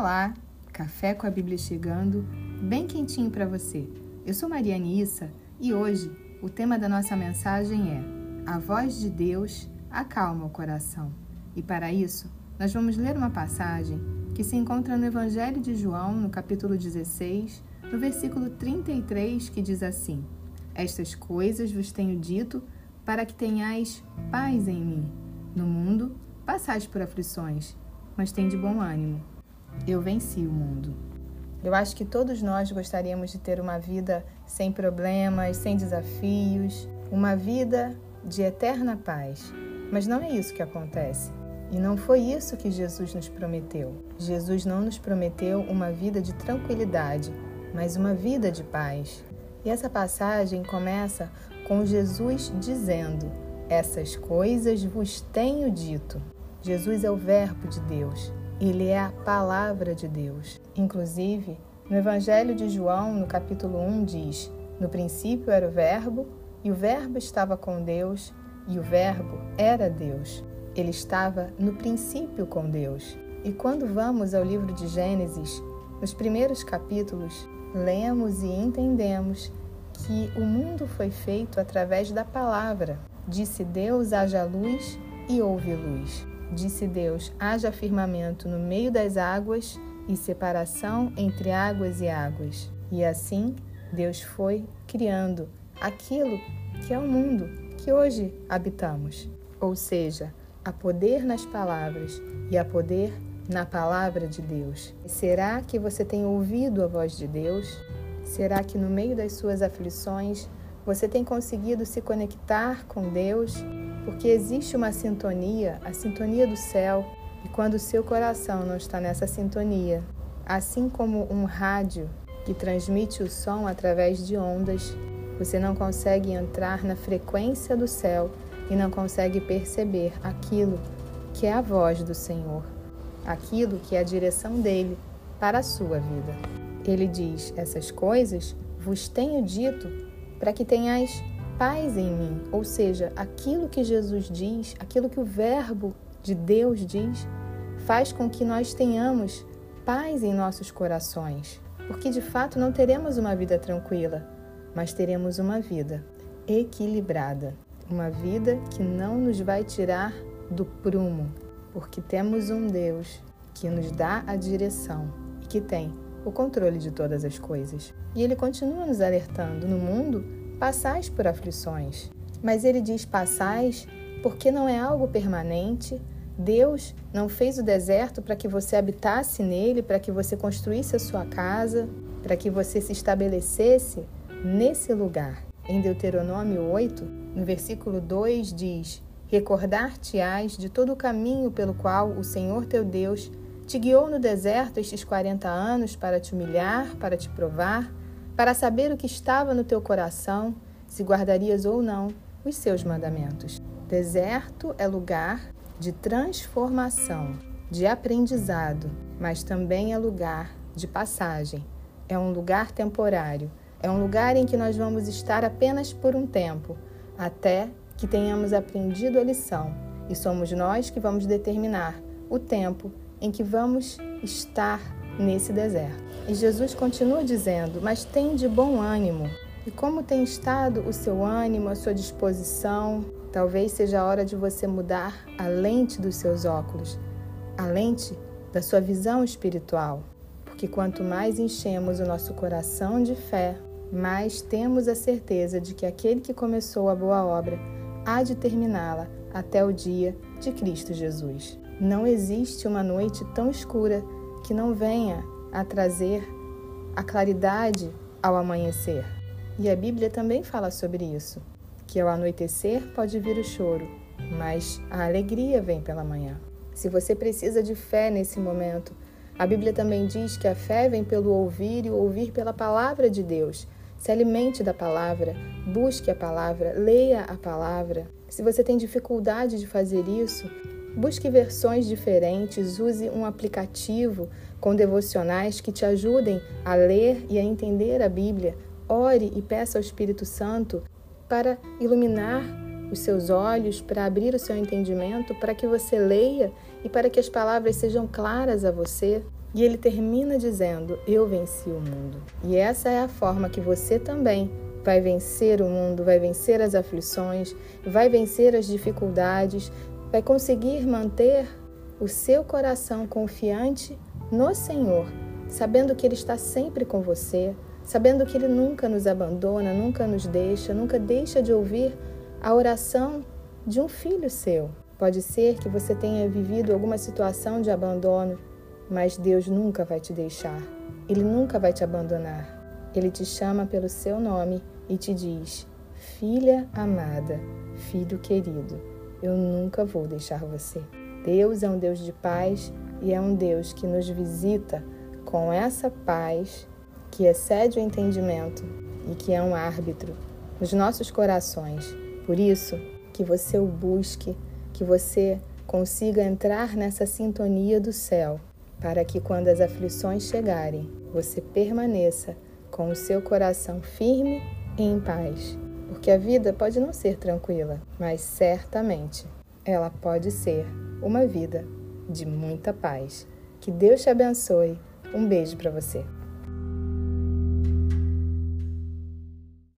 Olá, café com a Bíblia chegando, bem quentinho para você. Eu sou Mariane Issa e hoje o tema da nossa mensagem é A voz de Deus acalma o coração. E para isso, nós vamos ler uma passagem que se encontra no Evangelho de João, no capítulo 16, no versículo 33, que diz assim: Estas coisas vos tenho dito para que tenhais paz em mim. No mundo passais por aflições, mas tem de bom ânimo eu venci o mundo. Eu acho que todos nós gostaríamos de ter uma vida sem problemas, sem desafios, uma vida de eterna paz. Mas não é isso que acontece. E não foi isso que Jesus nos prometeu. Jesus não nos prometeu uma vida de tranquilidade, mas uma vida de paz. E essa passagem começa com Jesus dizendo: Essas coisas vos tenho dito. Jesus é o Verbo de Deus. Ele é a palavra de Deus. Inclusive, no Evangelho de João, no capítulo 1, diz: No princípio era o Verbo, e o Verbo estava com Deus, e o Verbo era Deus. Ele estava no princípio com Deus. E quando vamos ao livro de Gênesis, nos primeiros capítulos, lemos e entendemos que o mundo foi feito através da palavra. Disse Deus: haja luz e houve luz. Disse Deus: haja firmamento no meio das águas e separação entre águas e águas. E assim Deus foi criando aquilo que é o mundo que hoje habitamos. Ou seja, há poder nas palavras e há poder na palavra de Deus. Será que você tem ouvido a voz de Deus? Será que no meio das suas aflições você tem conseguido se conectar com Deus porque existe uma sintonia, a sintonia do céu, e quando o seu coração não está nessa sintonia, assim como um rádio que transmite o som através de ondas, você não consegue entrar na frequência do céu e não consegue perceber aquilo que é a voz do Senhor, aquilo que é a direção dele para a sua vida. Ele diz: Essas coisas vos tenho dito para que tenhais paz em mim, ou seja, aquilo que Jesus diz, aquilo que o Verbo de Deus diz, faz com que nós tenhamos paz em nossos corações, porque de fato não teremos uma vida tranquila, mas teremos uma vida equilibrada, uma vida que não nos vai tirar do prumo, porque temos um Deus que nos dá a direção e que tem o controle de todas as coisas. E ele continua nos alertando no mundo passais por aflições. Mas ele diz passais porque não é algo permanente. Deus não fez o deserto para que você habitasse nele, para que você construísse a sua casa, para que você se estabelecesse nesse lugar. Em Deuteronômio 8, no versículo 2 diz: Recordar-te-ás de todo o caminho pelo qual o Senhor teu Deus te guiou no deserto estes 40 anos para te humilhar, para te provar, para saber o que estava no teu coração, se guardarias ou não os seus mandamentos. Deserto é lugar de transformação, de aprendizado, mas também é lugar de passagem. É um lugar temporário, é um lugar em que nós vamos estar apenas por um tempo, até que tenhamos aprendido a lição, e somos nós que vamos determinar o tempo em que vamos estar nesse deserto. E Jesus continua dizendo: Mas tem de bom ânimo. E como tem estado o seu ânimo, a sua disposição? Talvez seja a hora de você mudar a lente dos seus óculos, a lente da sua visão espiritual. Porque quanto mais enchemos o nosso coração de fé, mais temos a certeza de que aquele que começou a boa obra há de terminá-la até o dia de Cristo Jesus. Não existe uma noite tão escura que não venha a trazer a claridade ao amanhecer. E a Bíblia também fala sobre isso, que ao anoitecer pode vir o choro, mas a alegria vem pela manhã. Se você precisa de fé nesse momento, a Bíblia também diz que a fé vem pelo ouvir e o ouvir pela palavra de Deus. Se alimente da palavra, busque a palavra, leia a palavra. Se você tem dificuldade de fazer isso, Busque versões diferentes, use um aplicativo com devocionais que te ajudem a ler e a entender a Bíblia. Ore e peça ao Espírito Santo para iluminar os seus olhos, para abrir o seu entendimento, para que você leia e para que as palavras sejam claras a você. E ele termina dizendo: Eu venci o mundo. E essa é a forma que você também vai vencer o mundo, vai vencer as aflições, vai vencer as dificuldades, vai conseguir manter o seu coração confiante no Senhor, sabendo que Ele está sempre com você, sabendo que Ele nunca nos abandona, nunca nos deixa, nunca deixa de ouvir a oração de um filho seu. Pode ser que você tenha vivido alguma situação de abandono, mas Deus nunca vai te deixar. Ele nunca vai te abandonar. Ele te chama pelo seu nome e te diz: Filha amada, filho querido, eu nunca vou deixar você. Deus é um Deus de paz e é um Deus que nos visita com essa paz que excede o entendimento e que é um árbitro nos nossos corações. Por isso, que você o busque, que você consiga entrar nessa sintonia do céu, para que quando as aflições chegarem, você permaneça com o seu coração firme e em paz. Porque a vida pode não ser tranquila, mas certamente ela pode ser uma vida de muita paz. Que Deus te abençoe. Um beijo para você.